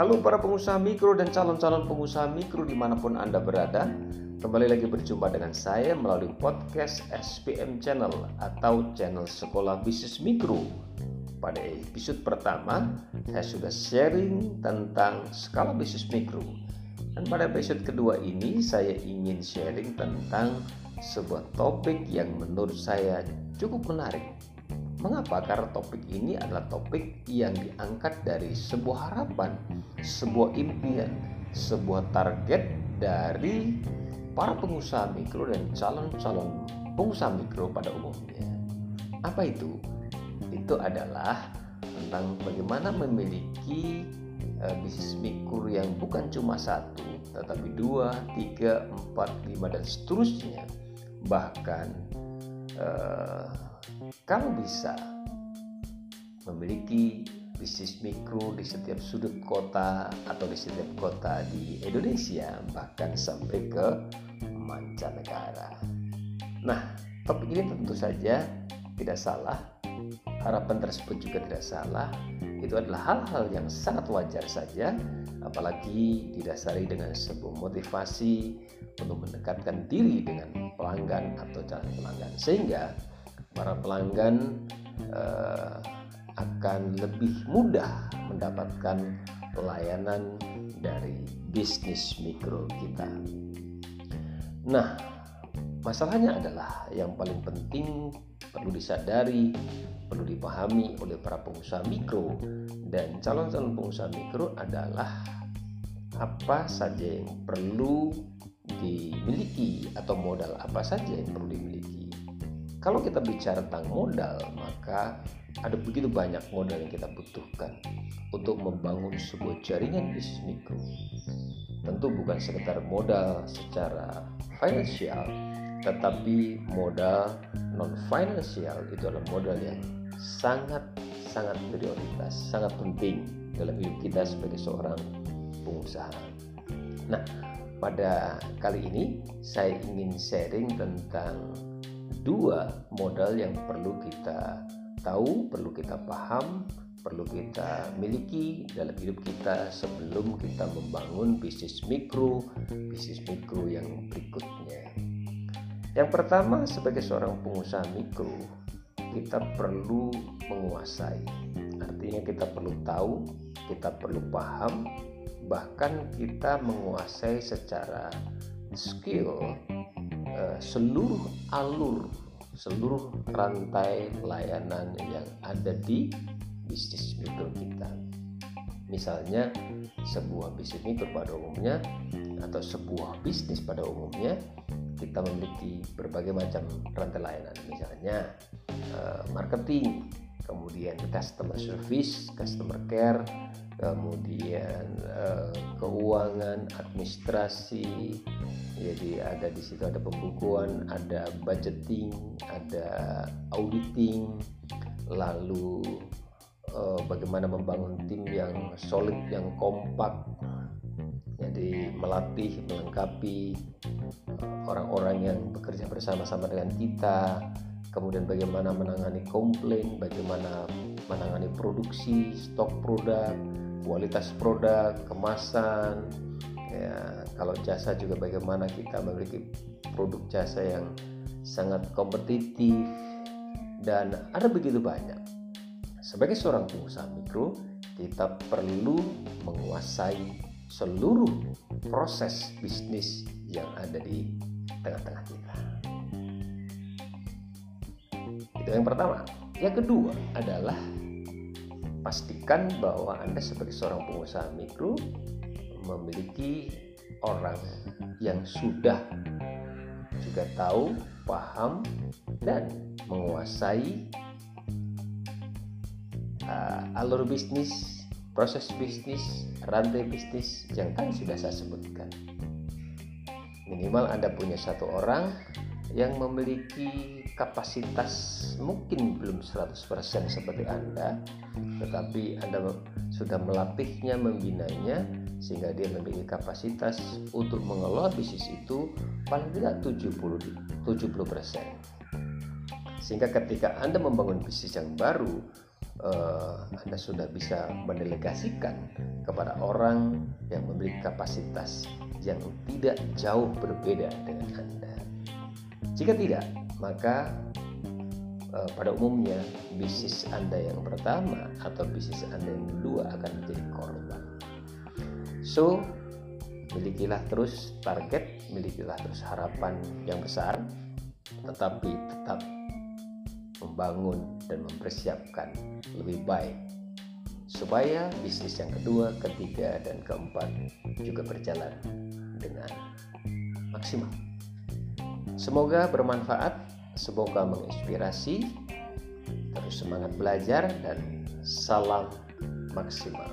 Halo para pengusaha mikro dan calon-calon pengusaha mikro di mana pun Anda berada. Kembali lagi berjumpa dengan saya melalui podcast SPM Channel atau channel Sekolah Bisnis Mikro. Pada episode pertama saya sudah sharing tentang skala bisnis mikro. Dan pada episode kedua ini saya ingin sharing tentang sebuah topik yang menurut saya cukup menarik Mengapa? Karena topik ini adalah topik yang diangkat dari sebuah harapan, sebuah impian, sebuah target dari para pengusaha mikro dan calon-calon pengusaha mikro pada umumnya. Apa itu? Itu adalah tentang bagaimana memiliki uh, bisnis mikro yang bukan cuma satu, tetapi dua, tiga, empat, lima, dan seterusnya. Bahkan uh, kamu bisa memiliki bisnis mikro di setiap sudut kota atau di setiap kota di Indonesia bahkan sampai ke mancanegara. Nah, topik ini tentu saja tidak salah. Harapan tersebut juga tidak salah. Itu adalah hal-hal yang sangat wajar saja, apalagi didasari dengan sebuah motivasi untuk mendekatkan diri dengan pelanggan atau calon pelanggan. Sehingga para pelanggan uh, akan lebih mudah mendapatkan pelayanan dari bisnis mikro kita. Nah, masalahnya adalah yang paling penting perlu disadari, perlu dipahami oleh para pengusaha mikro dan calon-calon pengusaha mikro adalah apa saja yang perlu dimiliki atau modal apa saja yang perlu dimiliki kalau kita bicara tentang modal, maka ada begitu banyak modal yang kita butuhkan untuk membangun sebuah jaringan bisnis mikro. Tentu bukan sekedar modal secara finansial, tetapi modal non finansial itu adalah modal yang sangat sangat prioritas, sangat penting dalam hidup kita sebagai seorang pengusaha. Nah, pada kali ini saya ingin sharing tentang dua modal yang perlu kita tahu, perlu kita paham, perlu kita miliki dalam hidup kita sebelum kita membangun bisnis mikro, bisnis mikro yang berikutnya. Yang pertama, sebagai seorang pengusaha mikro, kita perlu menguasai. Artinya kita perlu tahu, kita perlu paham, bahkan kita menguasai secara skill seluruh alur, seluruh rantai layanan yang ada di bisnis mikro kita. Misalnya sebuah bisnis mikro pada umumnya atau sebuah bisnis pada umumnya kita memiliki berbagai macam rantai layanan misalnya eh, marketing kemudian customer service customer care kemudian eh, keuangan administrasi jadi ada di situ ada pembukuan ada budgeting ada auditing lalu uh, bagaimana membangun tim yang solid yang kompak jadi melatih melengkapi eh, orang-orang yang bekerja bersama-sama dengan kita kemudian bagaimana menangani komplain bagaimana menangani produksi stok produk kualitas produk kemasan ya kalau jasa juga bagaimana kita memiliki produk jasa yang sangat kompetitif dan ada begitu banyak. Sebagai seorang pengusaha mikro kita perlu menguasai seluruh proses bisnis yang ada di tengah-tengah kita. Itu yang pertama. Yang kedua adalah pastikan bahwa Anda sebagai seorang pengusaha mikro memiliki orang yang sudah juga tahu, paham, dan menguasai uh, alur bisnis, proses bisnis, rantai bisnis yang kan sudah saya sebutkan. Minimal Anda punya satu orang yang memiliki kapasitas mungkin belum 100% seperti Anda tetapi Anda sudah melatihnya, membinanya sehingga dia memiliki kapasitas untuk mengelola bisnis itu paling tidak 70 70%. Sehingga ketika Anda membangun bisnis yang baru, uh, Anda sudah bisa mendelegasikan kepada orang yang memiliki kapasitas yang tidak jauh berbeda dengan Anda. Jika tidak, maka uh, pada umumnya bisnis Anda yang pertama atau bisnis Anda yang kedua akan menjadi korban. So, milikilah terus target, milikilah terus harapan yang besar, tetapi tetap membangun dan mempersiapkan lebih baik supaya bisnis yang kedua, ketiga, dan keempat juga berjalan dengan maksimal. Semoga bermanfaat, semoga menginspirasi, terus semangat belajar, dan salam maksimal.